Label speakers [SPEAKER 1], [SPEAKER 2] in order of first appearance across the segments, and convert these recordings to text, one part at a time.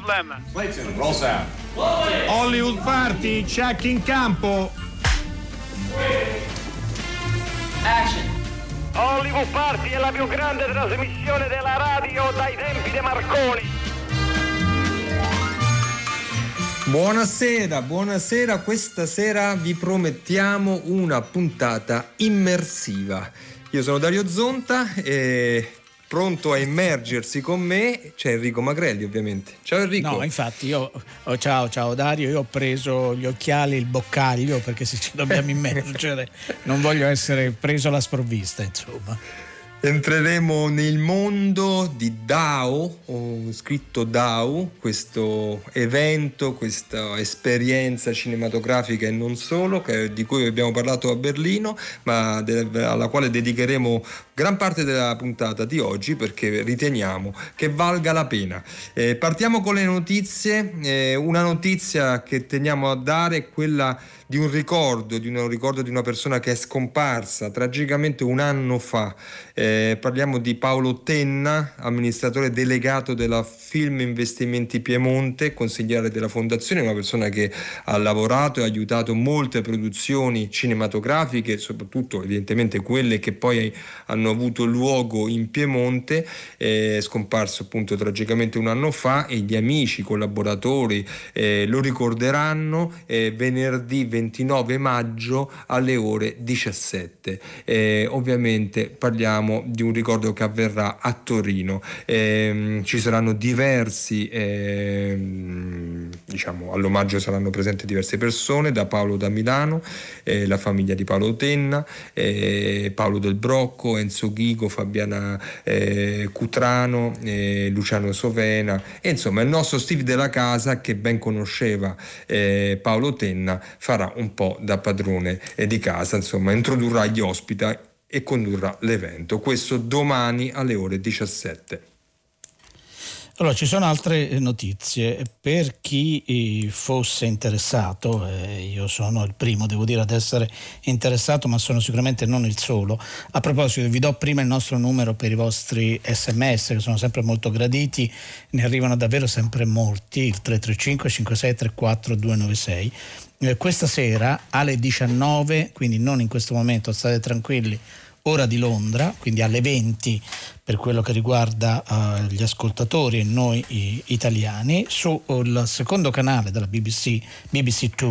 [SPEAKER 1] Problem.
[SPEAKER 2] Clayton, roll sound.
[SPEAKER 3] Hollywood Party, check in campo.
[SPEAKER 1] Action. Hollywood Party è la più grande trasmissione della radio dai tempi di Marconi.
[SPEAKER 4] Buonasera, buonasera, questa sera vi promettiamo una puntata immersiva. Io sono Dario Zonta e pronto a immergersi con me c'è Enrico Magrelli ovviamente. Ciao Enrico.
[SPEAKER 5] No, infatti io, oh, ciao, ciao Dario, io ho preso gli occhiali, il boccaglio perché se ci dobbiamo immergere non voglio essere preso alla sprovvista, insomma.
[SPEAKER 4] Entreremo nel mondo di DAO, scritto DAO, questo evento, questa esperienza cinematografica e non solo, che, di cui abbiamo parlato a Berlino, ma de, alla quale dedicheremo gran parte della puntata di oggi perché riteniamo che valga la pena. Eh, partiamo con le notizie, eh, una notizia che teniamo a dare è quella di un ricordo, di un ricordo di una persona che è scomparsa tragicamente un anno fa. Eh, parliamo di Paolo Tenna, amministratore delegato della Film Investimenti Piemonte, consigliere della fondazione, una persona che ha lavorato e aiutato molte produzioni cinematografiche, soprattutto evidentemente quelle che poi hanno avuto luogo in Piemonte, è scomparso appunto tragicamente un anno fa e gli amici, collaboratori eh, lo ricorderanno eh, venerdì 29 maggio alle ore 17. Eh, ovviamente parliamo di un ricordo che avverrà a Torino. Eh, ci saranno diversi, eh, diciamo, all'omaggio saranno presenti diverse persone, da Paolo da Milano, eh, la famiglia di Paolo Tenna, eh, Paolo del Brocco, Enzo Ghigo, Fabiana eh, Cutrano, Luciano Sovena e insomma il nostro Steve della casa che ben conosceva Paolo Tenna farà un po' da padrone di casa, insomma, introdurrà gli ospiti e condurrà l'evento. Questo domani alle ore 17.
[SPEAKER 5] Allora, ci sono altre notizie. Per chi eh, fosse interessato, eh, io sono il primo, devo dire, ad essere interessato, ma sono sicuramente non il solo. A proposito, vi do prima il nostro numero per i vostri sms, che sono sempre molto graditi, ne arrivano davvero sempre molti, il 335 5634 296. Eh, questa sera alle 19, quindi non in questo momento, state tranquilli, ora di Londra, quindi alle 20 per quello che riguarda uh, gli ascoltatori e noi i, italiani, sul secondo canale della BBC, BBC2,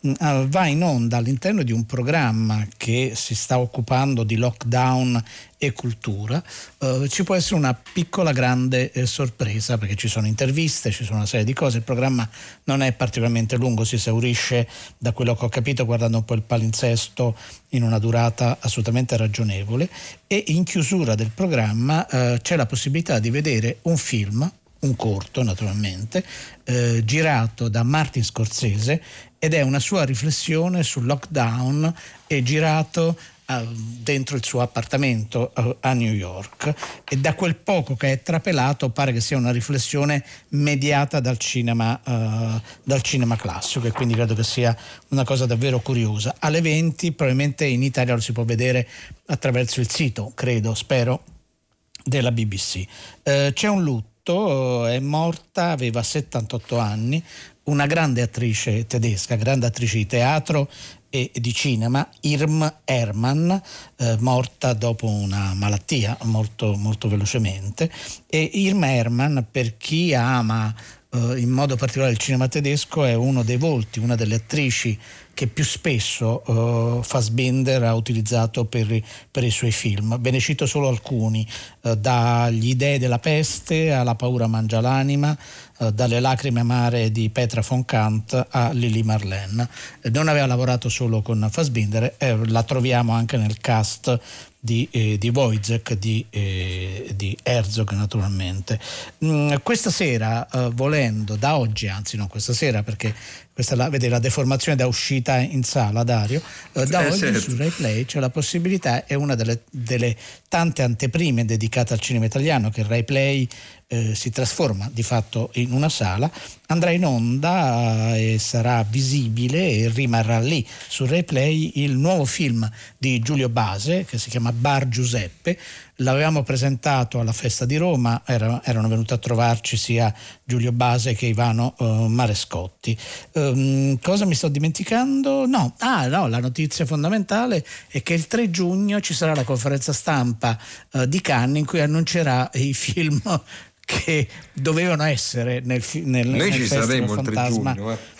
[SPEAKER 5] uh, va in onda all'interno di un programma che si sta occupando di lockdown e cultura, uh, ci può essere una piccola grande eh, sorpresa perché ci sono interviste, ci sono una serie di cose, il programma non è particolarmente lungo, si esaurisce da quello che ho capito guardando un po' il palinsesto in una durata assolutamente ragionevole e in chiusura del programma eh, c'è la possibilità di vedere un film, un corto naturalmente, eh, girato da Martin Scorsese ed è una sua riflessione sul lockdown e girato dentro il suo appartamento a New York e da quel poco che è trapelato pare che sia una riflessione mediata dal cinema, uh, dal cinema classico e quindi credo che sia una cosa davvero curiosa. Alle 20 probabilmente in Italia lo si può vedere attraverso il sito, credo, spero, della BBC. Uh, c'è un lutto, è morta, aveva 78 anni, una grande attrice tedesca, grande attrice di teatro e di cinema, Irm Hermann, eh, morta dopo una malattia molto, molto velocemente. E Irm Hermann, per chi ama eh, in modo particolare il cinema tedesco, è uno dei volti, una delle attrici che più spesso uh, Fassbinder ha utilizzato per, per, i suoi film. Ve ne cito solo alcuni, uh, dagli Idee della peste alla Paura mangia l'anima, uh, dalle lacrime amare di Petra von Kant a Lily Marlene. Non aveva lavorato solo con Fassbinder, eh, la troviamo anche nel cast di, eh, di Wojciech, di, eh, di, Herzog naturalmente. Mm, questa sera, eh, volendo, da oggi anzi non questa sera perché questa la, vede la deformazione da uscita in sala Dario, eh, da eh, oggi certo. su Rai Play c'è la possibilità, è una delle, delle tante anteprime dedicate al cinema italiano che Rai Play eh, si trasforma di fatto in una sala, andrà in onda e sarà visibile e rimarrà lì. Su replay il nuovo film di Giulio Base che si chiama Bar Giuseppe l'avevamo presentato alla festa di Roma, era, erano venuti a trovarci sia Giulio Base che Ivano uh, Marescotti. Um, cosa mi sto dimenticando? No, ah, no, la notizia fondamentale è che il 3 giugno ci sarà la conferenza stampa uh, di Cannes in cui annuncerà i film che dovevano essere nel, nel,
[SPEAKER 4] Noi
[SPEAKER 5] nel
[SPEAKER 4] ci saremo
[SPEAKER 5] il 3
[SPEAKER 4] giugno. Eh.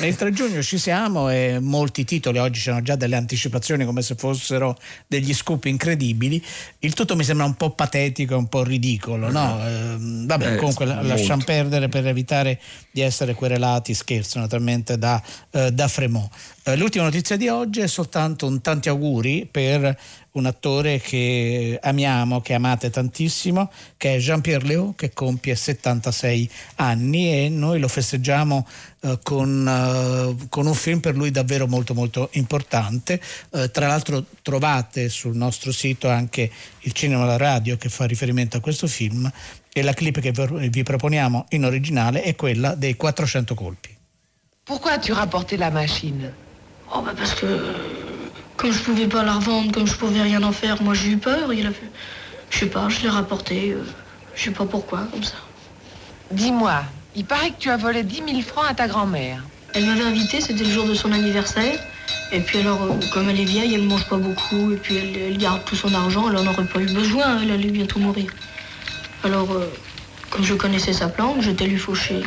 [SPEAKER 5] Il 3 giugno ci siamo e molti titoli, oggi c'erano già delle anticipazioni come se fossero degli scoop incredibili. Il tutto mi sembra un po' patetico e un po' ridicolo, no? Eh, vabbè, eh, comunque lasciamo perdere per evitare di essere querelati, scherzo naturalmente da, eh, da Fremont. Eh, l'ultima notizia di oggi è soltanto un tanti auguri per un attore che amiamo, che amate tantissimo, che è Jean-Pierre Léo, che compie 76 anni e noi lo festeggiamo eh, con, eh, con, un film per lui davvero molto molto importante. Eh, tra l'altro trovate sul nostro sito anche il cinema e la radio che fa riferimento a questo film e la clip che vi proponiamo in originale è quella dei 400 colpi.
[SPEAKER 2] Pourquoi as-tu rapporté la machine
[SPEAKER 6] Oh bah parce que Comme je pouvais pas la revendre, comme je pouvais rien en faire, moi j'ai eu peur. Il a fait... Je sais pas, je l'ai rapporté. Euh, je sais pas pourquoi, comme ça.
[SPEAKER 2] Dis-moi, il paraît que tu as volé 10 000 francs à ta grand-mère.
[SPEAKER 6] Elle m'avait invité, c'était le jour de son anniversaire. Et puis alors, euh, comme elle est vieille, elle mange pas beaucoup. Et puis elle, garde tout son argent, elle en aurait pas eu besoin, elle allait bientôt mourir. Alors, euh, comme je connaissais sa plante, j'étais lui fauché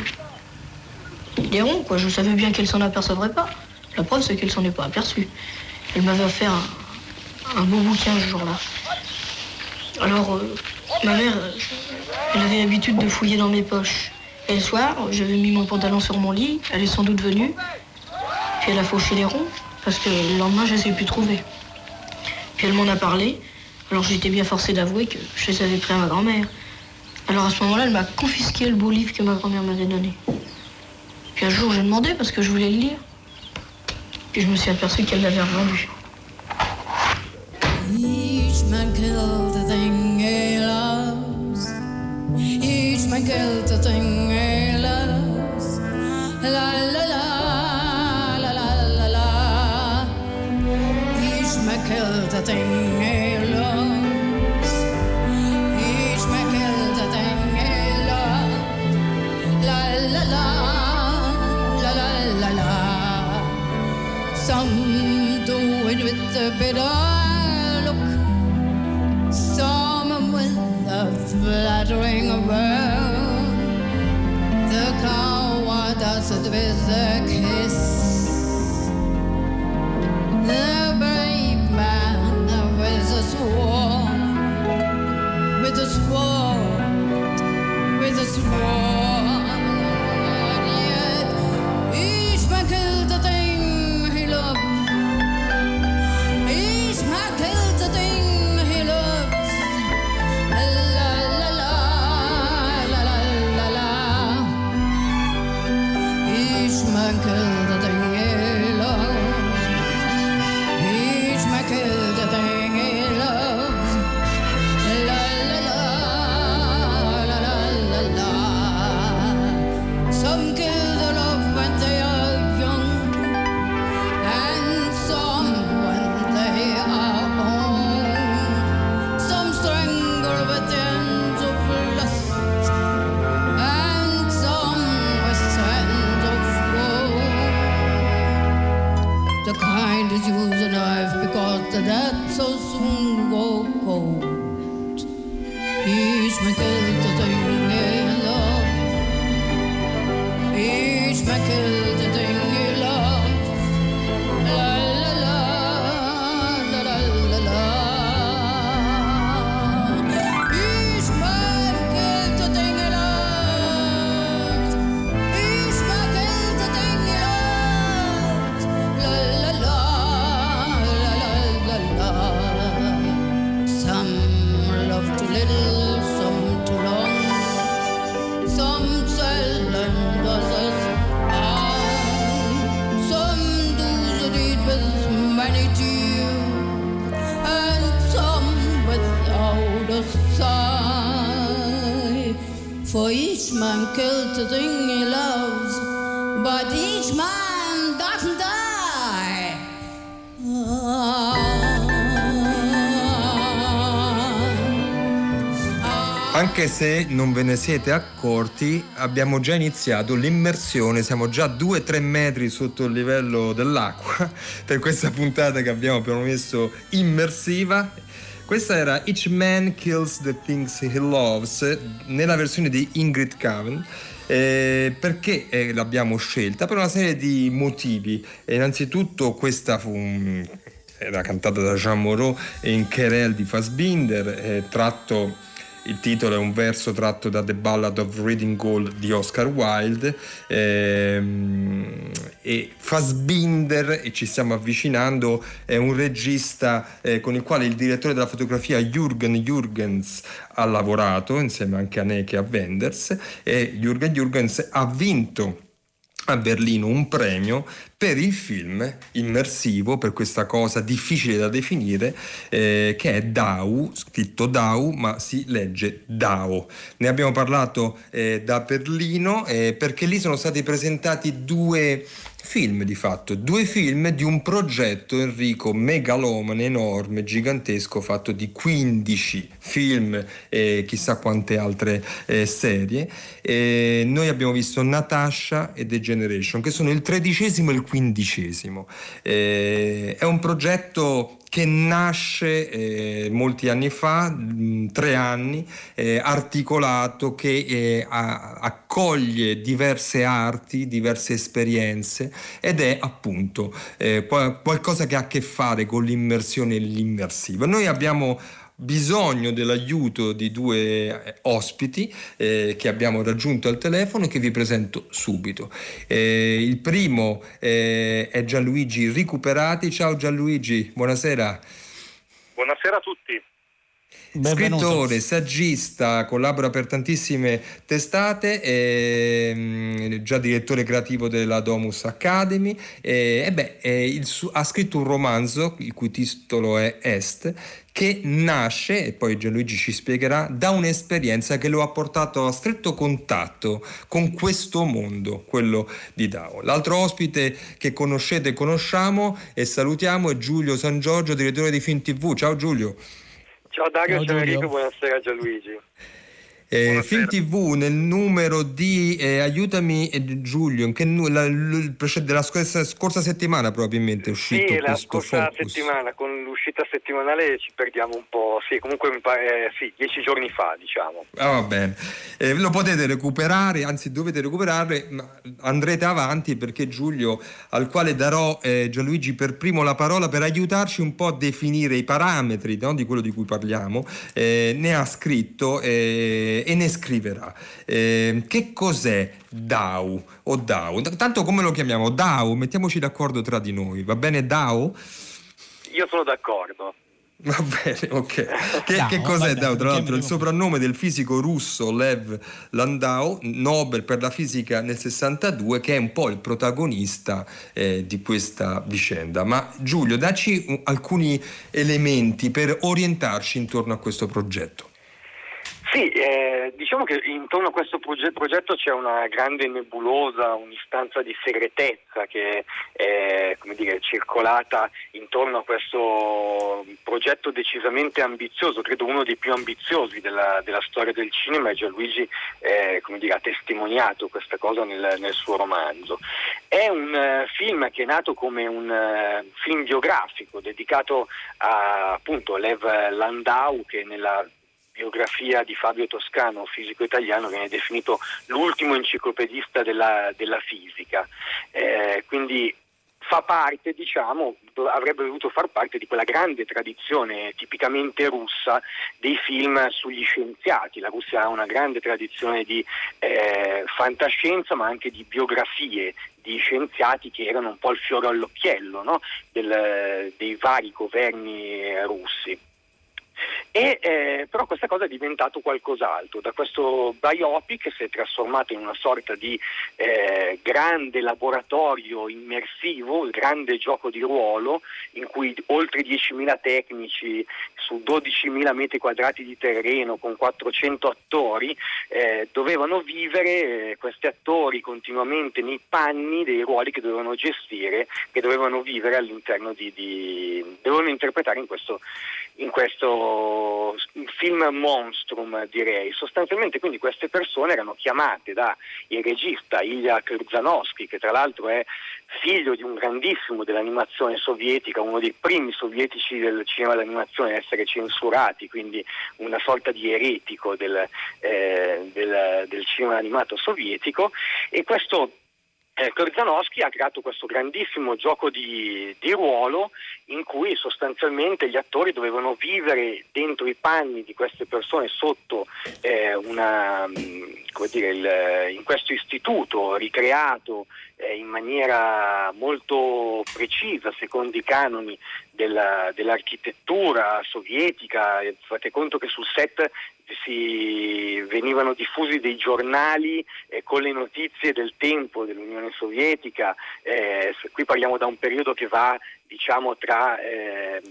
[SPEAKER 6] des ronds, quoi. Je savais bien qu'elle s'en apercevrait pas. La preuve, c'est qu'elle s'en est pas aperçue. Elle m'avait offert un, beau bouquin ce jour-là. Alors, euh, ma mère, euh, elle avait l'habitude de fouiller dans mes poches. Et le soir, j'avais mis mon pantalon sur mon lit, elle est sans doute venue. Puis elle a fauché les ronds, parce que le lendemain, je ne les ai plus trouvés. Puis elle m'en a parlé, alors j'étais bien forcée d'avouer que je les avais pris à ma grand-mère. Alors à ce moment-là, elle m'a confisqué le beau livre que ma grand-mère m'avait donné. Puis un jour, j'ai demandé parce que je voulais le lire. Puis je me suis aperçue qu'elle l'avait revendu. the bitter but each man doesn't die.
[SPEAKER 4] Anche se non ve ne siete accorti, abbiamo già iniziato l'immersione, siamo già 2-3 metri sotto il livello dell'acqua per questa puntata che abbiamo promesso immersiva. Questa era Each Man Kills the Things He Loves nella versione di Ingrid Cavan. Eh, perché eh, l'abbiamo scelta? Per una serie di motivi. Eh, innanzitutto questa fu un, era cantata da Jean Moreau in Querelle di Fassbinder, eh, tratto il titolo è un verso tratto da The Ballad of Reading Gold di Oscar Wilde ehm, e Fassbinder, e ci stiamo avvicinando, è un regista eh, con il quale il direttore della fotografia Jürgen Jürgens ha lavorato insieme anche a Neke e a Wenders e Jürgen Jürgens ha vinto a Berlino un premio per il film immersivo, per questa cosa difficile da definire, eh, che è DAO, scritto DAO, ma si legge DAO. Ne abbiamo parlato eh, da Berlino eh, perché lì sono stati presentati due film di fatto, due film di un progetto Enrico megalomane, enorme, gigantesco, fatto di 15 film e chissà quante altre eh, serie. E noi abbiamo visto Natasha e The Generation, che sono il tredicesimo e il quindicesimo. Eh, è un progetto che nasce eh, molti anni fa, mh, mm, tre anni, eh, articolato che eh, a, accoglie diverse arti, diverse esperienze ed è appunto eh, qualcosa che ha a che fare con l'immersione e l'immersivo. Noi abbiamo bisogno dell'aiuto di due eh, ospiti eh, che abbiamo raggiunto al telefono e che vi presento subito. Eh, il primo eh, è Gianluigi Ricuperati. Ciao Gianluigi, buonasera.
[SPEAKER 7] Buonasera a tutti.
[SPEAKER 4] Benvenuto. Scrittore, saggista, collabora per tantissime testate, è, mm, già direttore creativo della Domus Academy e, e beh, il, ha scritto un romanzo il cui titolo è Est che nasce, e poi Gianluigi ci spiegherà, da un'esperienza che lo ha portato a stretto contatto con questo mondo, quello di Dao. L'altro ospite che conoscete e conosciamo e salutiamo è Giulio San Giorgio, direttore di Film TV. Ciao Giulio.
[SPEAKER 7] Ciao Dario, ciao Enrico, buonasera Gianluigi.
[SPEAKER 4] Eh, Film TV nel numero di eh, aiutami eh, Giulio, che nu- la, l- della scorsa, scorsa, settimana probabilmente è uscito
[SPEAKER 7] sì,
[SPEAKER 4] la
[SPEAKER 7] scorsa
[SPEAKER 4] focus.
[SPEAKER 7] settimana con l'uscita settimanale ci perdiamo un po', sì, comunque mi pare, eh, sì, dieci giorni fa diciamo.
[SPEAKER 4] Ah, va bene, eh, lo potete recuperare, anzi dovete recuperare, ma andrete avanti perché Giulio, al quale darò Gianluigi per primo la parola per aiutarci un po' a definire i parametri no, di quello di cui parliamo, ne ha scritto e ne scriverà. Eh, che cos'è DAO o DAO? Tanto come lo chiamiamo? DAO, mettiamoci d'accordo tra di noi, va bene DAO?
[SPEAKER 7] Io sono d'accordo.
[SPEAKER 4] Va bene, ok. Che, no, che cos'è Dao? Tra l'altro il soprannome del fisico russo Lev Landau, Nobel per la fisica nel 62, che è un po' il protagonista eh, di questa vicenda. Ma Giulio, dacci alcuni elementi per orientarci intorno a questo progetto.
[SPEAKER 7] Sì, eh, diciamo che intorno a questo proge- progetto c'è una grande nebulosa, un'istanza di segretezza che è dire, circolata intorno a questo progetto decisamente ambizioso, credo uno dei più ambiziosi della, della storia del cinema e Gianluigi eh, dire, ha testimoniato questa cosa nel, nel suo romanzo. È un uh, film che è nato come un uh, film biografico dedicato a appunto Lev Landau che nella biografia di Fabio Toscano, fisico italiano, viene definito l'ultimo enciclopedista della, della fisica. Eh, quindi fa parte, diciamo, avrebbe dovuto far parte di quella grande tradizione tipicamente russa dei film sugli scienziati. La Russia ha una grande tradizione di eh, fantascienza ma anche di biografie di scienziati che erano un po' il fiore all'occhiello no? Del, dei vari governi russi. E, eh, però questa cosa è diventato qualcos'altro, da questo biopic si è trasformato in una sorta di eh, grande laboratorio immersivo, grande gioco di ruolo in cui oltre 10.000 tecnici su 12.000 metri quadrati di terreno con 400 attori eh, dovevano vivere eh, questi attori continuamente nei panni dei ruoli che dovevano gestire, che dovevano vivere all'interno di, di dovevano interpretare in questo, in questo film monstrum direi, sostanzialmente quindi queste persone erano chiamate dal regista Ilya Kurzanowski che tra l'altro è figlio di un grandissimo dell'animazione sovietica, uno dei primi sovietici del cinema d'animazione a essere censurati, quindi una sorta di eretico del, eh, del, del cinema animato sovietico. E questo eh, Korzanowski ha creato questo grandissimo gioco di, di, ruolo in cui sostanzialmente gli attori dovevano vivere dentro i panni di queste persone sotto eh, una, mm, dire, il, in questo istituto ricreato eh, in maniera molto precisa secondo i canoni della, dell'architettura sovietica. Fate conto che sul set si venivano diffusi dei giornali eh, con le notizie del tempo dell'Unione Sovietica, eh, qui parliamo da un periodo che va diciamo tra... Eh,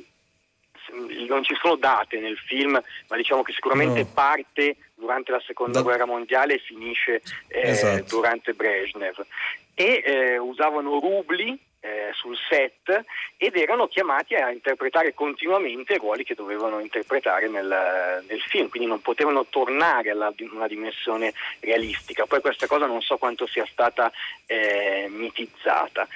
[SPEAKER 7] non ci sono date nel film, ma diciamo che sicuramente no. parte durante la seconda da... guerra mondiale e finisce eh, esatto. durante Brezhnev. E eh, usavano rubli eh, sul set ed erano chiamati a interpretare continuamente i ruoli che dovevano interpretare nel, nel film, quindi non potevano tornare a una dimensione realistica. Poi questa cosa non so quanto sia stata eh, mitizzata.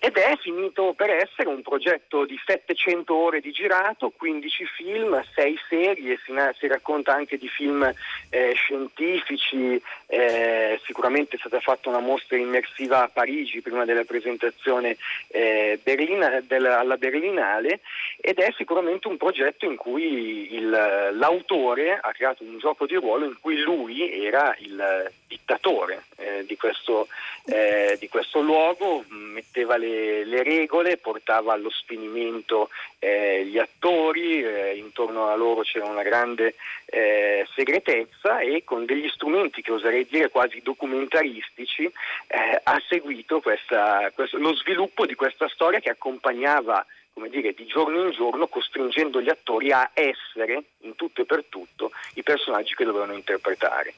[SPEAKER 7] Ed è finito per essere un progetto di 700 ore di girato, 15 film, 6 serie, si, si racconta anche di film eh, scientifici, eh, sicuramente è stata fatta una mostra immersiva a Parigi prima della presentazione eh, Berlina, della, alla Berlinale ed è sicuramente un progetto in cui il, l'autore ha creato un gioco di ruolo in cui lui era il dittatore eh, di, questo, eh, di, questo, luogo, metteva le, le, regole, portava allo sfinimento eh, gli attori, eh, intorno a loro c'era una grande eh, segretezza e con degli strumenti che oserei dire quasi documentaristici eh, ha seguito questa, questo, lo sviluppo di questa storia che accompagnava come dire, di giorno in giorno costringendo gli attori a essere in tutto e per tutto i personaggi che dovevano interpretare.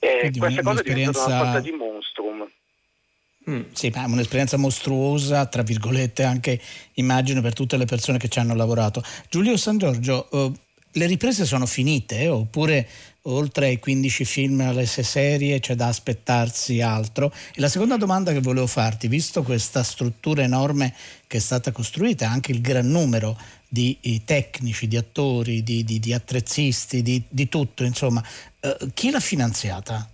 [SPEAKER 7] Eh, questa cosa è diventata una sorta di monstrum.
[SPEAKER 5] Mm. Sì, ma è un'esperienza mostruosa, tra virgolette, anche immagino per tutte le persone che ci hanno lavorato. Giulio San Giorgio, uh, le riprese sono finite oppure oltre ai 15 film alle 6 serie c'è da aspettarsi altro? E la seconda domanda che volevo farti, visto questa struttura enorme che è stata costruita, anche il gran numero di tecnici, di attori, di, di, di attrezzisti, di, di, tutto, insomma, eh, chi l'ha finanziata?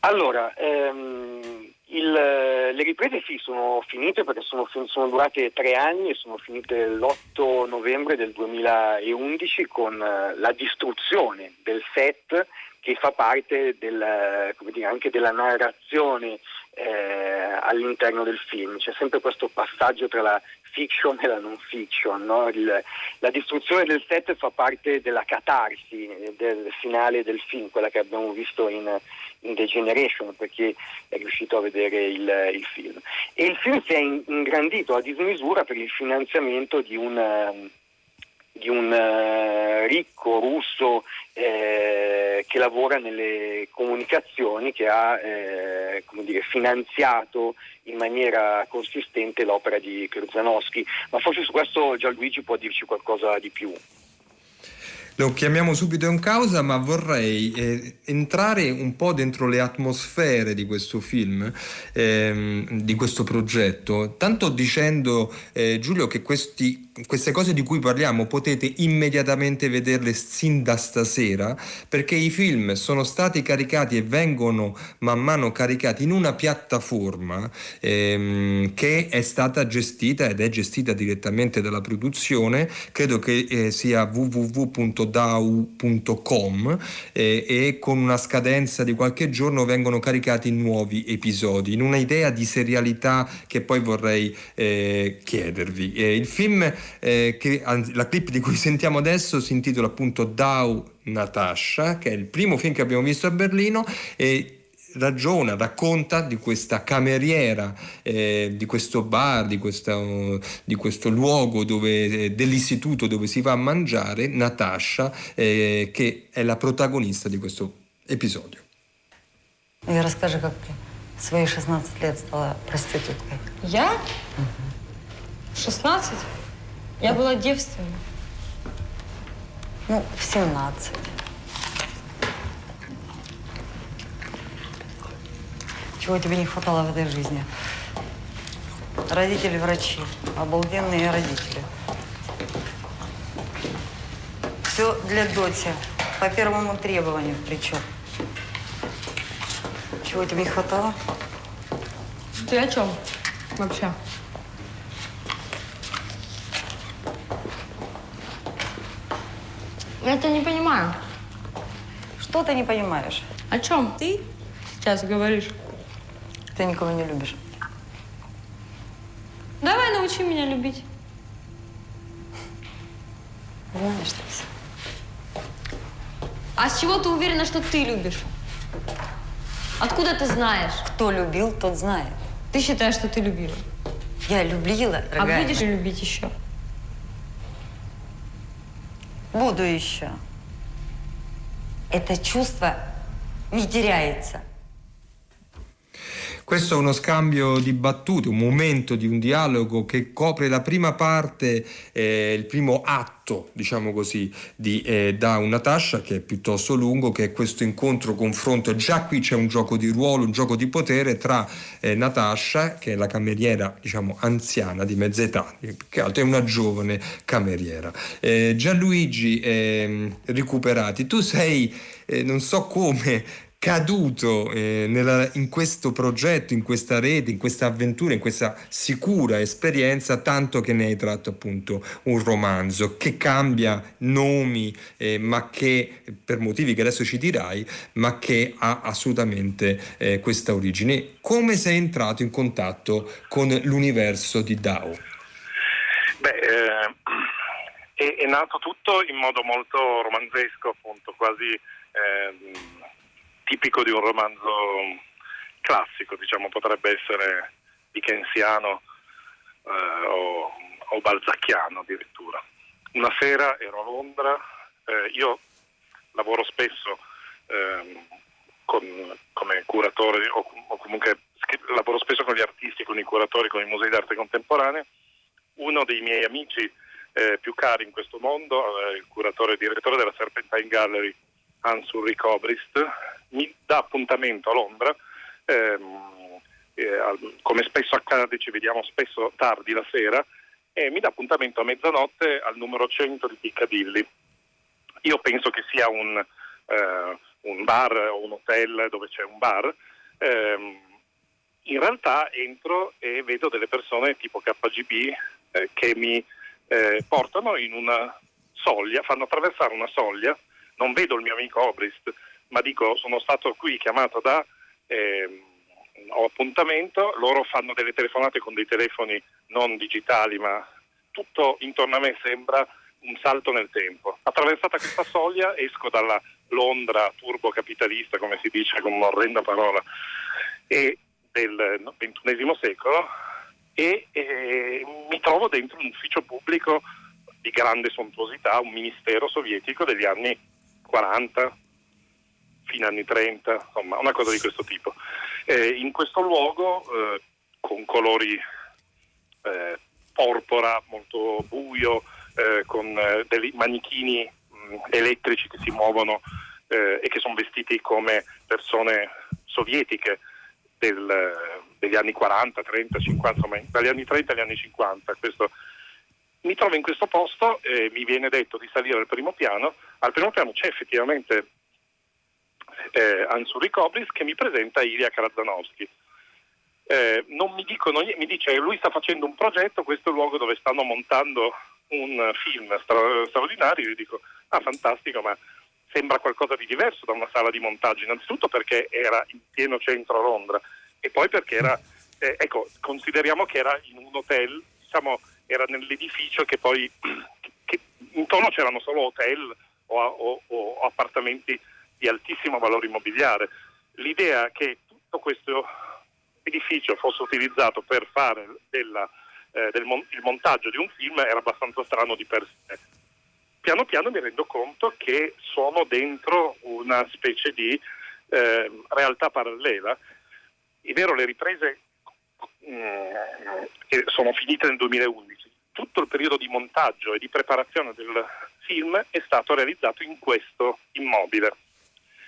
[SPEAKER 7] Allora, ehm, il, le riprese sì sono finite perché sono, sono, durate tre anni e sono finite l'8 novembre del 2011 con uh, la distruzione del set che fa parte del, dire, anche della narrazione eh, all'interno del film. C'è sempre questo passaggio tra la fiction e la non fiction. No? Il, la distruzione del set fa parte della catarsi del finale del film, quella che abbiamo visto in, in The Generation per chi è riuscito a vedere il, il, film. E il film si è ingrandito a dismisura per il finanziamento di un di un uh, ricco russo eh, che lavora nelle comunicazioni, che ha eh, dire, finanziato in maniera consistente l'opera di Kruzanowski, ma forse su questo Gianluigi può dirci qualcosa di più.
[SPEAKER 4] Lo chiamiamo subito in causa, ma vorrei eh, entrare un po' dentro le atmosfere di questo film, ehm, di questo progetto, tanto dicendo eh, Giulio che questi, queste cose di cui parliamo potete immediatamente vederle sin da stasera, perché i film sono stati caricati e vengono man mano caricati in una piattaforma ehm, che è stata gestita ed è gestita direttamente dalla produzione, credo che eh, sia www dau.com eh, e con una scadenza di qualche giorno vengono caricati nuovi episodi in una idea di serialità che poi vorrei eh, chiedervi. Eh, il film, eh, che, anzi, la clip di cui sentiamo adesso si intitola appunto Dau Natasha, che è il primo film che abbiamo visto a Berlino e ragiona, racconta di questa cameriera, eh, di questo bar, di, questa, di questo luogo dove, eh, dell'istituto dove si va a mangiare, Natasha, eh, che è la protagonista di questo episodio.
[SPEAKER 8] И расскажи, как ты в свои 16 лет стала проституткой.
[SPEAKER 9] Я? Угу. 16? Я была девственной.
[SPEAKER 8] Ну, в 17. Чего тебе не хватало в этой жизни? Родители врачи. Обалденные родители. Все для доти. По первому требованию причем. Чего тебе не хватало?
[SPEAKER 9] Ты о чем вообще? Я это не понимаю.
[SPEAKER 8] Что ты не понимаешь?
[SPEAKER 9] О чем ты сейчас говоришь?
[SPEAKER 8] Ты никого не любишь.
[SPEAKER 9] Давай научи меня любить.
[SPEAKER 8] Знаешь ты все.
[SPEAKER 9] А с чего ты уверена, что ты любишь? Откуда ты знаешь?
[SPEAKER 8] Кто любил, тот знает.
[SPEAKER 9] Ты считаешь, что ты любила?
[SPEAKER 8] Я любила,
[SPEAKER 9] А
[SPEAKER 8] дорогая.
[SPEAKER 9] будешь любить еще?
[SPEAKER 8] Буду еще. Это чувство не теряется.
[SPEAKER 4] Questo è uno scambio di battute, un momento di un dialogo che copre la prima parte, eh, il primo atto, diciamo così, di eh, Da Natasha, che è piuttosto lungo, che è questo incontro, confronto. Già qui c'è un gioco di ruolo, un gioco di potere tra eh, Natasha, che è la cameriera, diciamo, anziana di mezza età, più che altro è una giovane cameriera. Eh, Gianluigi ehm, Recuperati, tu sei, eh, non so come, caduto eh, nella- in questo progetto, in questa rete, in questa avventura, in questa sicura esperienza, tanto che ne hai tratto appunto un romanzo che cambia nomi, eh, ma che per motivi che adesso ci dirai, ma che ha assolutamente eh, questa origine. Come sei entrato in contatto con l'universo di Dao?
[SPEAKER 10] Beh, eh, è, è nato tutto in modo molto romanzesco, appunto, quasi ehm, tipico di un romanzo classico, diciamo, potrebbe essere dickensiano eh, o, o balzacchiano addirittura. Una sera ero a Londra, eh, io lavoro spesso ehm, con- come curatore o, o comunque lavoro spesso con gli artisti, con i curatori, con i musei d'arte contemporanea. Uno dei miei amici eh, più cari in questo mondo, eh, il curatore e direttore della Serpentine Gallery, Hans Ulrich Obrist, mi dà appuntamento a Londra. ehm, eh, come spesso accade, ci vediamo spesso tardi la sera, e mi dà appuntamento a mezzanotte al numero 100 di Piccadilly. Io penso che sia un, eh, un bar o un hotel dove c'è un bar. Ehm, in realtà entro e vedo delle persone tipo KGB eh, che mi eh, portano in una soglia, fanno attraversare una soglia. Non vedo il mio amico Obrist, ma dico sono stato qui chiamato da ehm, ho appuntamento, loro fanno delle telefonate con dei telefoni non digitali, ma tutto intorno a me sembra un salto nel tempo. Attraversata questa soglia esco dalla Londra turbocapitalista, come si dice con un'orrenda parola, e del XXI secolo e, e mi trovo dentro un ufficio pubblico di grande sontuosità, un ministero sovietico degli anni 40 fino agli anni 30, insomma una cosa di questo tipo. Eh, in questo luogo eh, con colori eh, porpora, molto buio, eh, con eh, dei manichini mh, elettrici che si muovono eh, e che sono vestiti come persone sovietiche del- degli anni 40, 30, 50, insomma dagli anni 30 agli anni 50. Questo- mi trovo in questo posto e mi viene detto di salire al primo piano. Al primo piano c'è effettivamente eh, Ansuri Koblis che mi presenta Ilya Karazanovsky. Eh, non mi dicono niente, mi dice lui sta facendo un progetto, questo è il luogo dove stanno montando un film stra- straordinario. Io dico, ah fantastico, ma sembra qualcosa di diverso da una sala di montaggio, innanzitutto perché era in pieno centro Londra e poi perché era, eh, ecco, consideriamo che era in un hotel, diciamo, era nell'edificio che poi, che intorno c'erano solo hotel o, o- o appartamenti di altissimo valore immobiliare. L'idea che tutto questo edificio fosse utilizzato per fare della- eh, del mon- il montaggio di un film era abbastanza strano di per sé. Piano piano mi rendo conto che sono dentro una specie di eh, realtà parallela. È vero, le riprese mm, che sono finite nel 2011, tutto il periodo di montaggio e di preparazione del film è stato realizzato in questo immobile.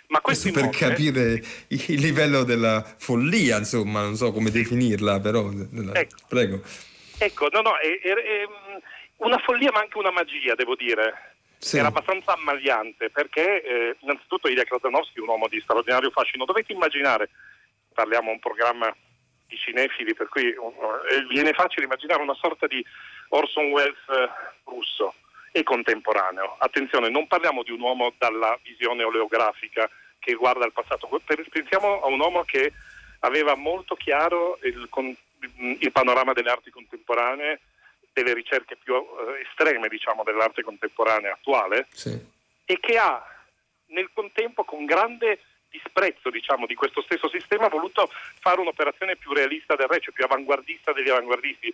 [SPEAKER 4] Ma questo, questo per capire il livello della follia, insomma, non so come definirla, però. Ecco. Prego.
[SPEAKER 10] Ecco, no, no, è, è, è, una follia ma anche una magia, devo dire. Sì. Era abbastanza ammagliante perché eh, innanzitutto Ilya Krasanovsky è un uomo di straordinario fascino. Dovete immaginare, parliamo un programma di cinefili, per cui uh, viene facile immaginare una sorta di Orson Welles uh, russo e contemporaneo. Attenzione, non parliamo di un uomo dalla visione oleografica che guarda al passato, pensiamo a un uomo che aveva molto chiaro il, il panorama delle arti contemporanee, delle ricerche più uh, estreme diciamo, dell'arte contemporanea attuale
[SPEAKER 4] sì.
[SPEAKER 10] e che ha nel contempo con grande disprezzo diciamo, di questo stesso sistema voluto fare un'operazione più realista del re, cioè più avanguardista degli avanguardisti.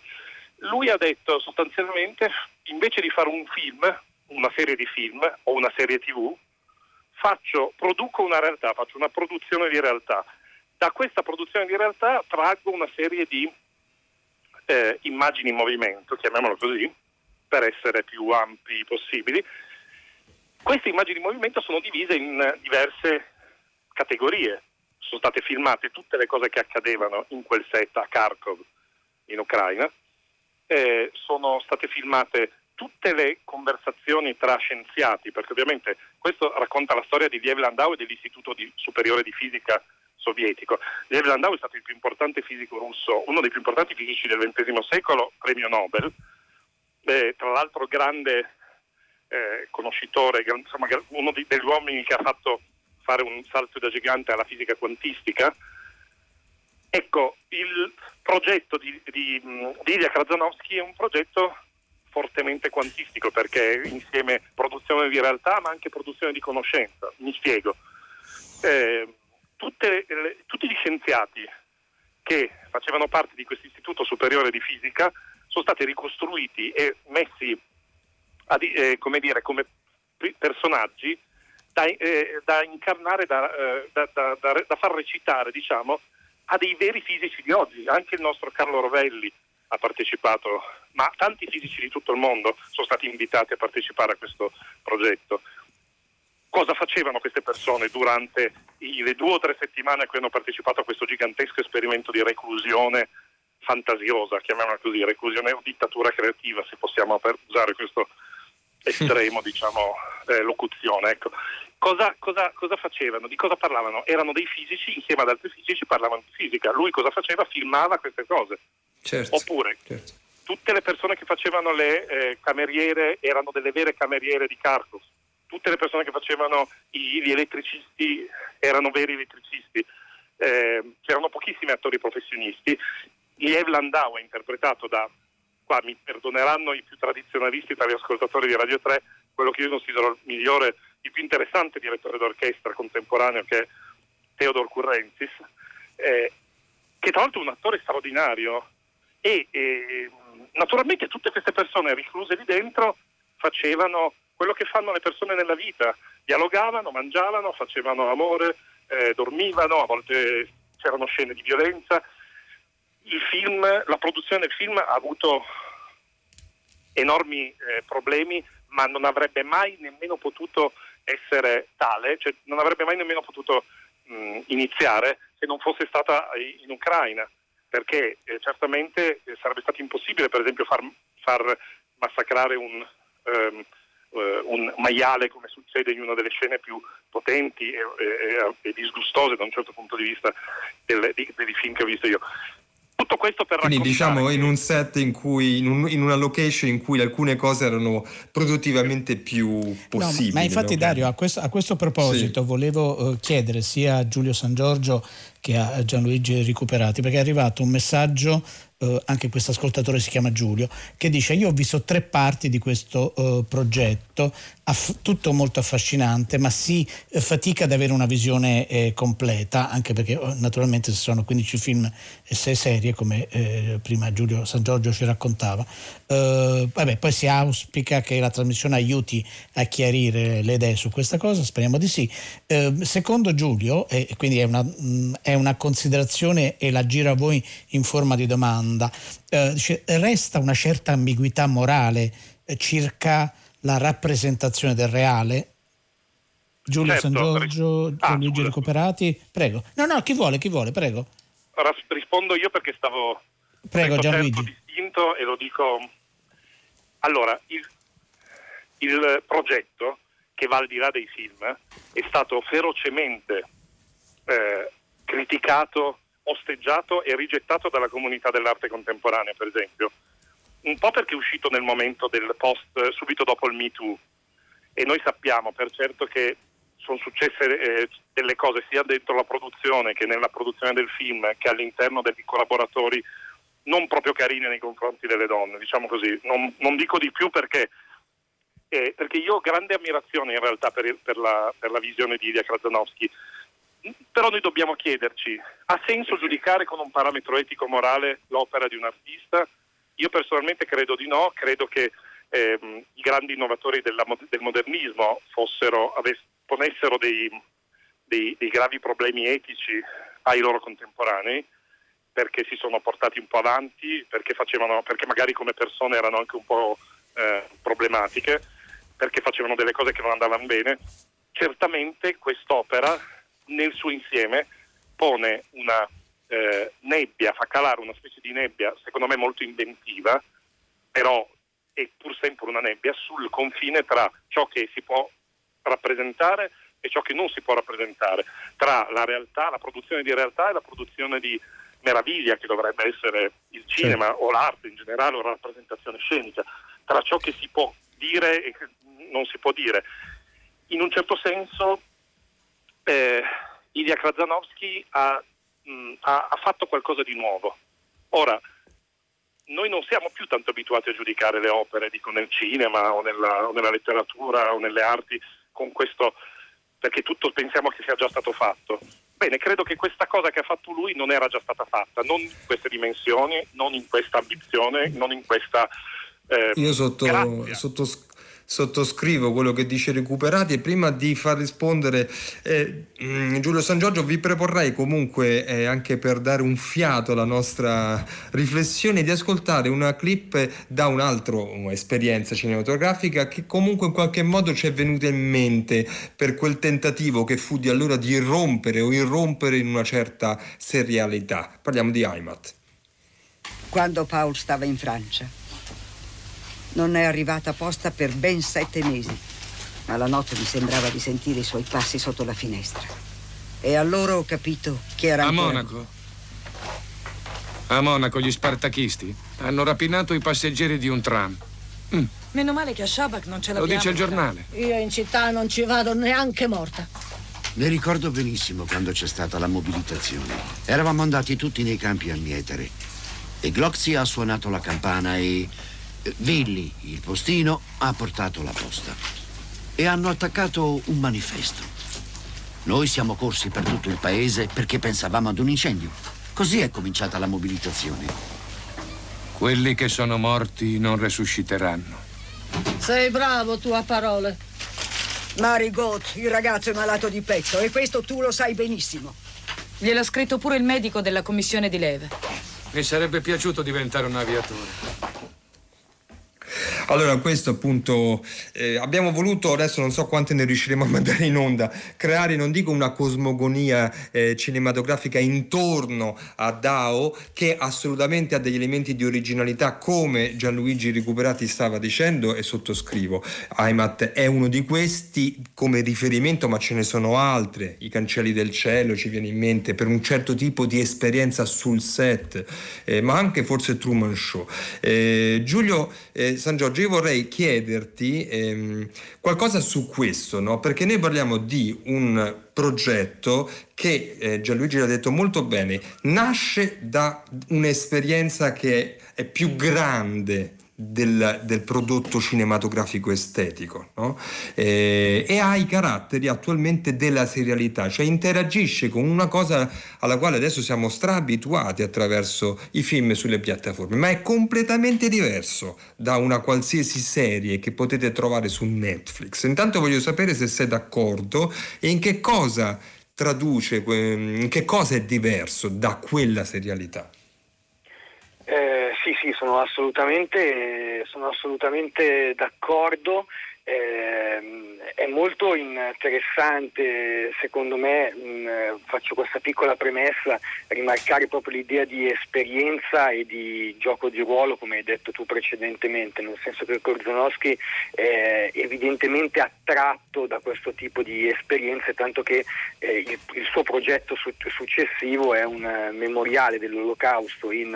[SPEAKER 10] Lui ha detto sostanzialmente invece di fare un film, una serie di film o una serie tv, faccio, produco una realtà, faccio una produzione di realtà. Da questa produzione di realtà traggo una serie di eh, immagini in movimento, chiamiamolo così, per essere più ampi possibili. Queste immagini in movimento sono divise in diverse categorie. Sono state filmate tutte le cose che accadevano in quel set a Kharkov, in Ucraina. Eh, sono state filmate tutte le conversazioni tra scienziati, perché ovviamente questo racconta la storia di Liev Landau e dell'Istituto di Superiore di Fisica sovietico. Liev Landau è stato il più importante fisico russo, uno dei più importanti fisici del XX secolo, premio Nobel, eh, tra l'altro grande eh, conoscitore, insomma, uno degli uomini che ha fatto fare un salto da gigante alla fisica quantistica. Ecco, il progetto di, di, di Ilya Krasnowski è un progetto fortemente quantistico perché insieme produzione di realtà ma anche produzione di conoscenza. Mi spiego. Eh, tutte, le, tutti gli scienziati che facevano parte di questo istituto superiore di fisica sono stati ricostruiti e messi a, eh, come, dire, come personaggi da, eh, da incarnare, da, eh, da, da, far recitare diciamo, a dei veri fisici di oggi. Anche il nostro Carlo Rovelli ha partecipato, ma tanti fisici di tutto il mondo sono stati invitati a partecipare a questo progetto. Cosa facevano queste persone durante le due o tre settimane a cui hanno partecipato a questo gigantesco esperimento di reclusione fantasiosa, chiamiamola così, reclusione o dittatura creativa, se possiamo usare questo estremo diciamo, eh, locuzione. Ecco. Cosa, cosa, cosa, facevano? Di cosa parlavano? Erano dei fisici, insieme ad altri fisici parlavano di fisica. Lui cosa faceva? Filmava queste cose.
[SPEAKER 4] Certo,
[SPEAKER 10] Oppure
[SPEAKER 4] certo.
[SPEAKER 10] tutte le persone che facevano le eh, cameriere erano delle vere cameriere di Kharkov. Tutte le persone che facevano gli, gli elettricisti erano veri elettricisti. Eh, c'erano pochissimi attori professionisti. Liev Landau è interpretato da qua mi perdoneranno i più tradizionalisti tra gli ascoltatori di Radio 3, quello che io considero il migliore, il più interessante direttore d'orchestra contemporaneo che è Theodor Currenzis, eh, che tra l'altro è un attore straordinario e, e naturalmente tutte queste persone recluse lì dentro facevano quello che fanno le persone nella vita, dialogavano, mangiavano, facevano amore, eh, dormivano, a volte c'erano scene di violenza. Il film, la produzione del film ha avuto enormi eh, problemi, ma non avrebbe mai nemmeno potuto essere tale, cioè non avrebbe mai nemmeno potuto mh, iniziare se non fosse stata in Ucraina, perché eh, certamente eh, sarebbe stato impossibile per esempio far, far massacrare un, um, uh, un, maiale come succede in una delle scene più potenti e, e, e disgustose da un certo punto di vista delle, dei film che ho visto io. Tutto questo per
[SPEAKER 4] Quindi diciamo in un set in cui, in, un, in, una location in cui alcune cose erano produttivamente più possibili.
[SPEAKER 5] No, ma infatti no? Dario, a questo, a questo proposito sì. volevo uh, chiedere sia a Giulio San Giorgio che a Gianluigi Recuperati, perché è arrivato un messaggio eh, anche questo ascoltatore si chiama Giulio, che dice io ho visto tre parti di questo eh, progetto, aff- tutto molto affascinante, ma si eh, fatica ad avere una visione eh, completa, anche perché oh, naturalmente se sono 15 film e 6 serie, come eh, prima Giulio San Giorgio ci raccontava. Eh, vabbè, poi si auspica che la trasmissione aiuti a chiarire le idee su questa cosa, speriamo di sì. secondo Giulio, e quindi è una, mh, mm, è una considerazione e la giro a voi in forma di domanda, eh, resta una certa ambiguità morale eh, circa la rappresentazione del reale. Giulio
[SPEAKER 10] Certo,
[SPEAKER 5] San Giorgio,
[SPEAKER 10] ah,
[SPEAKER 5] Luigi. Recuperati, prego. No, no, chi vuole, chi vuole, prego.
[SPEAKER 10] Rispondo io perché stavo
[SPEAKER 5] Prego Gianluigi.
[SPEAKER 10] distinto e lo dico. Allora, il, il progetto che va al di là dei film è stato ferocemente eh, criticato, osteggiato e rigettato dalla comunità dell'arte contemporanea, per esempio. Un po' perché è uscito nel momento del post, subito dopo il Me Too. E noi sappiamo per certo che sono successe eh, delle cose sia dentro la produzione che nella produzione del film che all'interno degli collaboratori non proprio carine nei confronti delle donne, diciamo così. Non, non dico di più perché, eh, perché io ho grande ammirazione in realtà per, il- per la, per la visione di Ilya Krasnowski, però noi dobbiamo chiederci, ha senso giudicare con un parametro etico-morale l'opera di un artista? Io personalmente credo di no, credo che ehm, i grandi innovatori della del modernismo fossero, avess- ponessero dei, dei- dei gravi problemi etici ai loro contemporanei perché si sono portati un po' avanti, perché, facevano, perché magari come persone erano anche un po' eh, problematiche, perché facevano delle cose che non andavano bene. Certamente quest'opera nel suo insieme pone una eh, nebbia, fa calare una specie di nebbia, secondo me molto inventiva, però è pur sempre una nebbia sul confine tra ciò che si può rappresentare e ciò che non si può rappresentare, tra la realtà, la produzione di realtà e la produzione di meraviglia che dovrebbe essere il cinema o l'arte in generale o la rappresentazione scenica, tra ciò che si può dire e che non si può dire. In un certo senso eh, Ilya Krasnowski ha, mh, ha- ha fatto qualcosa di nuovo. Ora, noi non siamo più tanto abituati a giudicare le opere, dico nel cinema o nella, o nella letteratura o nelle arti, con questo, perché tutto pensiamo che sia già stato fatto. Bene, credo che questa cosa che ha fatto lui non era già stata fatta, non in queste dimensioni, non in questa ambizione, non in questa... eh,
[SPEAKER 4] Io sotto-
[SPEAKER 10] grazia.
[SPEAKER 4] Sottos- sottoscrivo quello che dice Recuperati e prima di far rispondere eh, mm, Giulio San Giorgio vi proporrei comunque eh, anche per dare un fiato alla nostra riflessione di ascoltare una clip da un'altra esperienza cinematografica che comunque in qualche modo ci è venuta in mente per quel tentativo che fu di allora di irrompere o irrompere in una certa serialità. Parliamo di Heimat.
[SPEAKER 11] Quando Paul stava in Francia. Non è arrivata apposta per ben sette mesi, ma la notte mi sembrava di sentire i suoi passi sotto la finestra. E allora ho capito che era
[SPEAKER 12] A
[SPEAKER 11] ancora-
[SPEAKER 12] Monaco. A Monaco gli spartachisti hanno rapinato i passeggeri di un tram.
[SPEAKER 13] Meno male che a Shabak non ce
[SPEAKER 12] Lo
[SPEAKER 13] l'abbiamo.
[SPEAKER 12] dice il giornale.
[SPEAKER 14] Io in città non ci vado neanche morta.
[SPEAKER 15] Mi ricordo benissimo quando c'è stata la mobilitazione. Eravamo andati tutti nei campi a mietere. E Gloxy ha suonato la campana e Villi, il postino, ha portato la posta. E hanno attaccato un manifesto. Noi siamo corsi per tutto il paese perché pensavamo ad un incendio. Così è cominciata la mobilitazione.
[SPEAKER 12] Quelli che sono morti non resusciteranno.
[SPEAKER 14] Sei bravo tu a parole.
[SPEAKER 11] Marigot, il ragazzo è malato di petto e questo tu lo sai benissimo.
[SPEAKER 13] Gliel'ha scritto pure il medico della commissione di leve.
[SPEAKER 12] Mi sarebbe piaciuto diventare un aviatore.
[SPEAKER 4] Allora, questo appunto eh, abbiamo voluto, adesso non so quante ne riusciremo a mandare in onda, creare, non dico una cosmogonia eh, cinematografica intorno a Dao, che assolutamente ha degli elementi di originalità, come Gianluigi Recuperati stava dicendo, e sottoscrivo. Heimat è uno di questi come riferimento, ma ce ne sono altre. I Cancelli del Cielo ci viene in mente per un certo tipo di esperienza sul set, eh, ma anche forse Truman Show. Eh, Giulio eh, San Giorgio, io vorrei chiederti ehm, qualcosa su questo, no? perché noi parliamo di un progetto che, eh, Gianluigi l'ha detto molto bene, nasce da un'esperienza che è più grande del, del prodotto cinematografico estetico no? Eh, e ha i caratteri attualmente della serialità, cioè interagisce con una cosa alla quale adesso siamo straabituati attraverso i film sulle piattaforme, ma è completamente diverso da una qualsiasi serie che potete trovare su Netflix. Intanto voglio sapere se sei d'accordo e in che cosa traduce, in che cosa è diverso da quella serialità.
[SPEAKER 7] Eh, sì, sì, sono assolutamente, sono assolutamente d'accordo. Ehm, è molto interessante, secondo me, mh, faccio questa piccola premessa, rimarcare proprio l'idea di esperienza e di gioco di ruolo, come hai detto tu precedentemente, nel senso che Korzanowski è evidentemente attratto da questo tipo di esperienze, tanto che eh, il, il, suo progetto su- successivo è un memoriale dell'olocausto in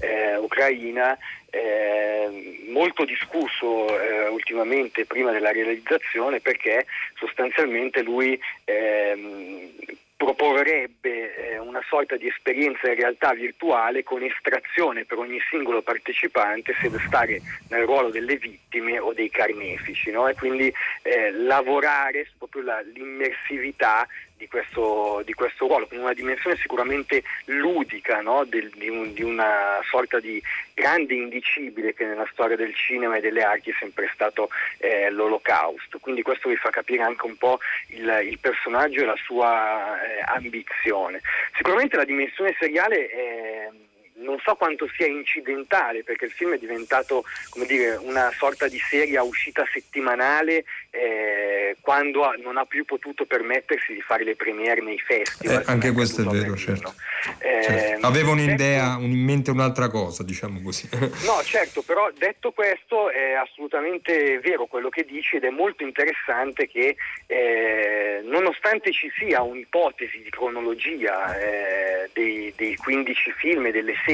[SPEAKER 7] eh, Ucraina eh, molto discusso eh, ultimamente prima della realizzazione perché sostanzialmente lui ehm, proporrebbe eh, una sorta di esperienza in realtà virtuale con estrazione per ogni singolo partecipante se stare nel ruolo delle vittime o dei carnefici no? e quindi eh, lavorare su proprio la, l'immersività di questo, di questo, ruolo, con una dimensione sicuramente ludica no? Del, di, un, di, una sorta di grande indicibile che nella storia del cinema e delle arti è sempre stato eh, l'olocausto. Quindi questo vi fa capire anche un po' il, il personaggio e la sua eh, ambizione. Sicuramente la dimensione seriale è non so quanto sia incidentale perché il film è diventato dire, una sorta di serie a uscita settimanale eh, quando ha, non ha più potuto permettersi di fare le premiere nei festival.
[SPEAKER 4] Eh, anche questo è vero, certo. Eh, certo. Aveva un'idea, certo, in mente un'altra cosa, diciamo così.
[SPEAKER 7] no, certo, però detto questo è assolutamente vero quello che dici ed è molto interessante che eh, nonostante ci sia un'ipotesi di cronologia eh, dei, dei 15 film e delle serie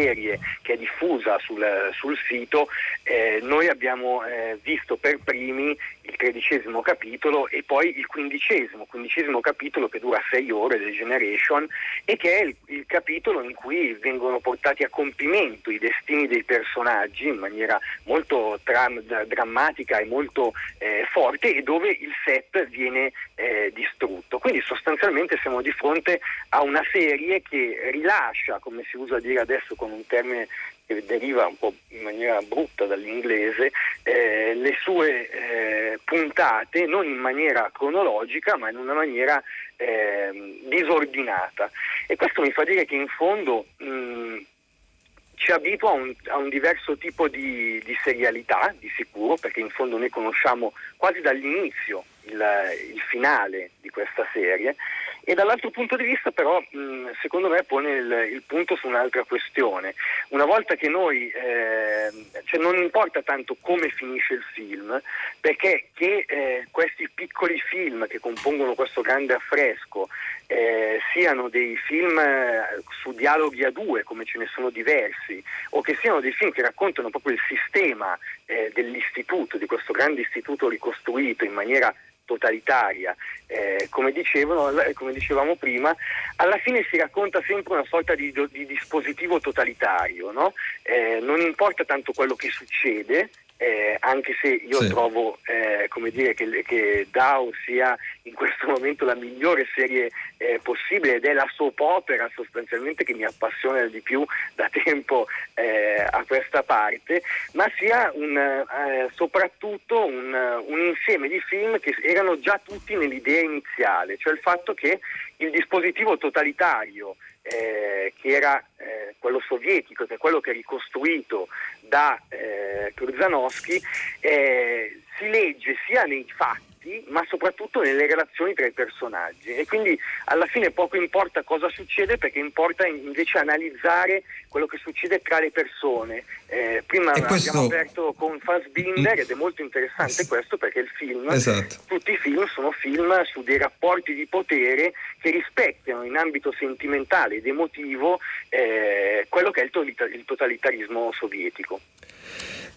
[SPEAKER 7] che è diffusa sul, sul sito, eh, noi abbiamo eh, visto per primi il tredicesimo capitolo e poi il quindicesimo, quindicesimo capitolo che dura sei ore, The Generation, e che è il, il, capitolo in cui vengono portati a compimento i destini dei personaggi in maniera molto tram, drammatica e molto eh, forte e dove il set viene eh, distrutto. Quindi sostanzialmente siamo di fronte a una serie che rilascia, come si usa dire adesso con un termine che deriva un po' in maniera brutta dall'inglese, eh, le sue eh, puntate non in maniera cronologica ma in una maniera eh, disordinata. E questo mi fa dire che in fondo mh, ci abitua a un, a un, diverso tipo di, di, serialità, di sicuro, perché in fondo noi conosciamo quasi dall'inizio il, il finale di questa serie e dall'altro punto di vista però mh, secondo me pone il, il, punto su un'altra questione. Una volta che noi, eh, cioè non importa tanto come finisce il film, perché che eh, questi piccoli film che compongono questo grande affresco eh, siano dei film eh, su dialoghi a due, come ce ne sono diversi, o che siano dei film che raccontano proprio il sistema eh, dell'istituto, di questo grande istituto ricostruito in maniera totalitaria, eh, come, dicevano, come, dicevamo prima, alla fine si racconta sempre una sorta di, di dispositivo totalitario, no? eh, non importa tanto quello che succede, eh, anche se io sì. trovo eh, dire, che, che, DAO sia in questo momento la migliore serie eh, possibile ed è la soap opera sostanzialmente che mi appassiona di più da tempo eh, a questa parte, ma sia un, eh, soprattutto un, un insieme di film che erano già tutti nell'idea iniziale, cioè il fatto che il dispositivo totalitario eh, che era eh, quello sovietico, che è quello che è ricostruito da eh, Kruzanowski, eh, si legge sia nei fatti fatti, ma soprattutto nelle relazioni tra i personaggi. E quindi alla fine poco importa cosa succede perché importa invece analizzare quello che succede tra le persone. Eh, prima questo... abbiamo aperto con Fassbinder ed è molto interessante questo perché il film, esatto. tutti i film sono film su dei rapporti di potere che rispecchiano in ambito sentimentale ed emotivo eh, quello che è il totalitarismo sovietico.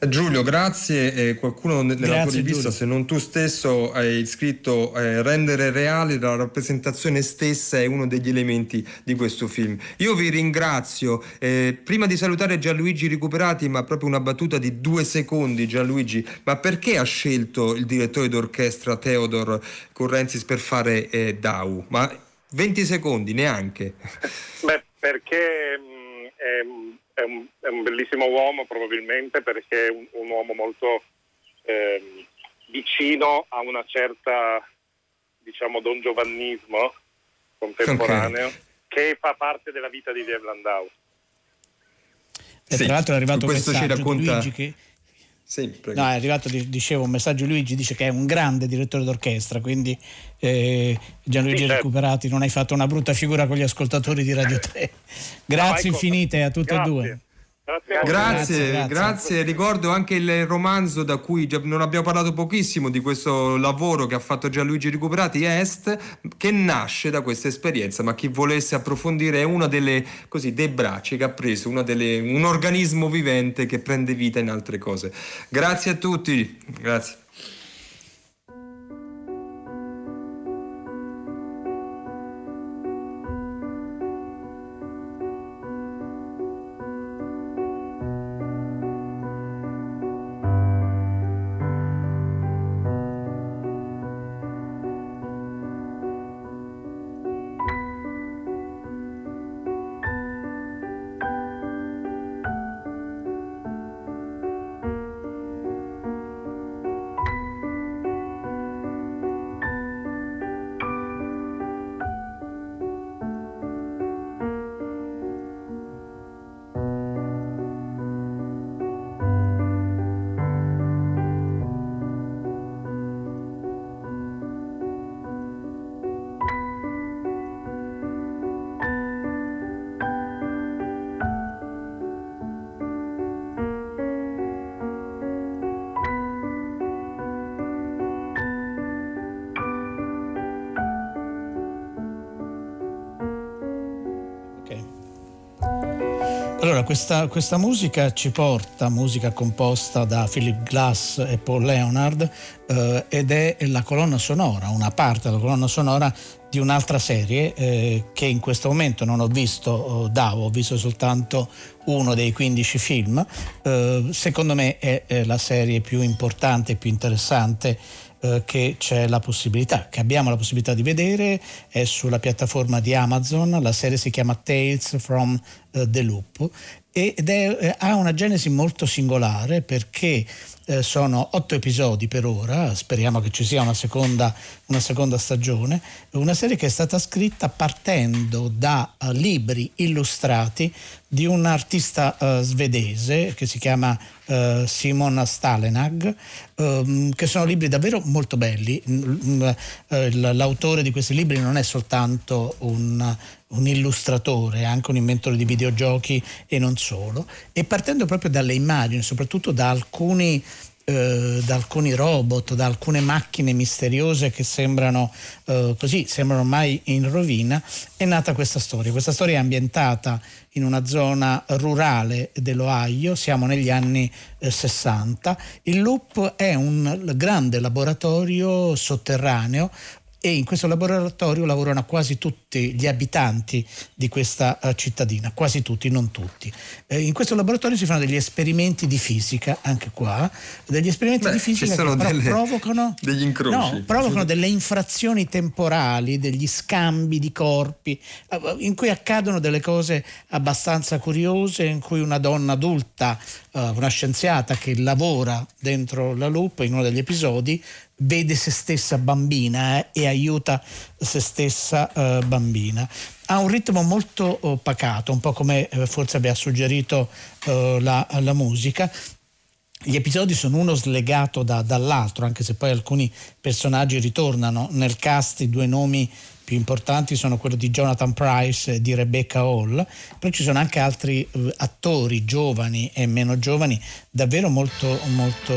[SPEAKER 4] Giulio, grazie. Eh, qualcuno nella grazie, tua rivista, Giulio. se non tu stesso, hai scritto eh, rendere reale la rappresentazione stessa è uno degli elementi di questo film. Io vi ringrazio. Eh, prima di salutare Gianluigi Recuperati, ma proprio una battuta di due secondi, Gianluigi, ma perché ha scelto il direttore d'orchestra Theodor Currenzis per fare eh, DAU? Ma 20 secondi, neanche.
[SPEAKER 10] Beh, perché mh, è è un, è un bellissimo uomo probabilmente perché è un, un uomo molto eh, vicino a una certa diciamo dongiovannismo contemporaneo okay. che fa parte della vita di Lev Landau.
[SPEAKER 5] E sì, tra l'altro è arrivato questo ci racconta... Luigi che
[SPEAKER 4] Sì.
[SPEAKER 5] No, è arrivato, dicevo, un messaggio Luigi, dice che è un grande direttore d'orchestra, quindi eh, Gianluigi
[SPEAKER 10] Sì, certo.
[SPEAKER 5] Recuperati non hai fatto una brutta figura con gli ascoltatori di Radio 3. Grazie
[SPEAKER 10] ecco,
[SPEAKER 5] infinite a tutte e due.
[SPEAKER 10] Grazie.
[SPEAKER 4] Grazie,
[SPEAKER 5] grazie.
[SPEAKER 4] grazie, Ricordo anche il romanzo da cui già- non abbiamo parlato pochissimo di questo lavoro che ha fatto Gianluigi Recuperati Est, che nasce da questa esperienza, ma chi volesse approfondire è uno delle, così, dei bracci che ha preso, una delle- un organismo vivente che prende vita in altre cose. Grazie a tutti, grazie.
[SPEAKER 5] Allora, questa, questa musica ci porta, musica composta da Philip Glass e Paul Leonard, eh, ed è la colonna sonora, una parte della colonna sonora di un'altra serie eh, che in questo momento non ho visto oh, DAO, ho visto soltanto uno dei 15 film. Eh, secondo me è, è la serie più importante e più interessante eh, che c'è la possibilità, che abbiamo la possibilità di vedere, è sulla piattaforma di Amazon, la serie si chiama Tales from eh, the Loop ed è, eh, ha una genesi molto singolare perché eh, sono otto episodi per ora, speriamo che ci sia una seconda, una seconda stagione, una serie che è stata scritta partendo da eh, libri illustrati di un artista eh, svedese che si chiama eh, Simon Stalenag, ehm, che sono libri davvero molto belli. Mm, mm, L'autore di questi libri non è soltanto un, un illustratore, anche un inventore di videogiochi e non solo. E partendo proprio dalle immagini, soprattutto da alcuni eh, da alcuni robot, da alcune macchine misteriose che sembrano eh, così, sembrano ormai in rovina, è nata questa storia. Questa storia è ambientata in una zona rurale dell'Ohio, siamo negli anni eh, 60. Il Loop è un grande laboratorio sotterraneo e in questo laboratorio lavorano quasi tutti gli abitanti di questa uh, cittadina, quasi tutti, non tutti. Eh, in questo laboratorio si fanno degli esperimenti di fisica, anche qua, degli esperimenti
[SPEAKER 4] Beh,
[SPEAKER 5] di fisica che
[SPEAKER 4] delle-
[SPEAKER 5] provocano, no, provocano delle infrazioni temporali, degli scambi di corpi, eh, in cui accadono delle cose abbastanza curiose, in cui una donna adulta, eh, una scienziata che lavora dentro la loop in uno degli episodi, vede se stessa bambina eh, e aiuta se stessa eh, bambina. Ha un ritmo molto oh, pacato, un po' come eh, forse abbia suggerito eh, la, la musica. Gli episodi sono uno slegato da- dall'altro, anche se poi alcuni personaggi ritornano. Nel cast i due nomi più importanti sono quello di Jonathan Price e di Rebecca Hall, però ci sono anche altri eh, attori giovani e meno giovani davvero molto, molto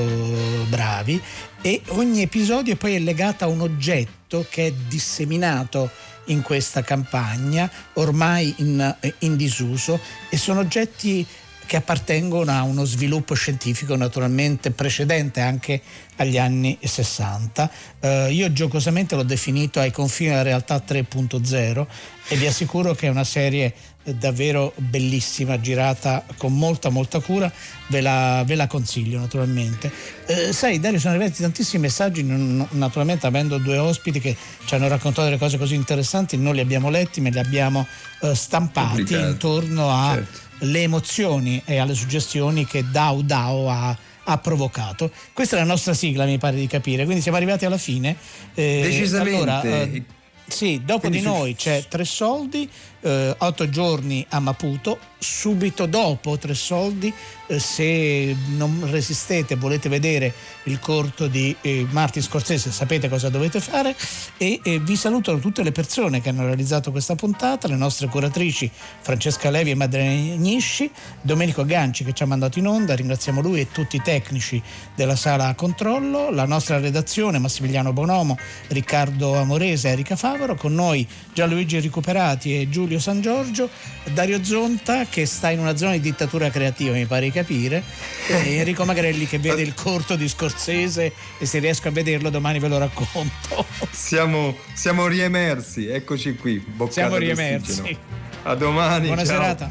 [SPEAKER 5] bravi. E ogni episodio poi è legato a un oggetto che è disseminato in questa campagna, ormai in, in disuso, e sono oggetti che appartengono a uno sviluppo scientifico naturalmente precedente anche agli anni 60. Eh, io giocosamente l'ho definito ai confini della realtà 3.0 e vi assicuro che è una serie davvero bellissima, girata con molta molta cura, ve la, ve la consiglio naturalmente. Eh, sai Dario, sono arrivati tantissimi messaggi, non- naturalmente avendo due ospiti che ci hanno raccontato delle cose così interessanti, non li abbiamo letti, ma li abbiamo eh, stampati
[SPEAKER 4] Pubblicati.
[SPEAKER 5] intorno a
[SPEAKER 4] Certo.
[SPEAKER 5] Le emozioni e alle suggestioni che Dao Dao ha, ha provocato. Questa è la nostra sigla, mi pare di capire, quindi siamo arrivati alla fine. Eh,
[SPEAKER 4] Decisamente.
[SPEAKER 5] allora, eh, sì, dopo
[SPEAKER 4] Quindi
[SPEAKER 5] di noi c'è Tre Soldi, eh, otto giorni a Maputo, subito dopo Tre Soldi, eh, se non resistete, volete vedere il corto di eh, Martin Scorsese, sapete cosa dovete fare e vi salutano tutte le persone che hanno realizzato questa puntata, le nostre curatrici Francesca Levi e Madre Gnisci, Domenico Ganci che ci ha mandato in onda, ringraziamo lui e tutti i tecnici della sala a controllo, la nostra redazione Massimiliano Bonomo, Riccardo Amorese, Erika Favaro, con noi Gianluigi Recuperati e Giulio Fabio San Giorgio, Dario Zonta che sta in una zona di dittatura creativa, mi pare di capire, e Enrico Magrelli che vede il corto di Scorsese e se riesco a vederlo domani ve lo racconto.
[SPEAKER 4] Siamo, siamo riemersi, eccoci qui.
[SPEAKER 5] Siamo riemersi.
[SPEAKER 4] A domani.
[SPEAKER 5] Buona
[SPEAKER 4] ciao.
[SPEAKER 5] serata.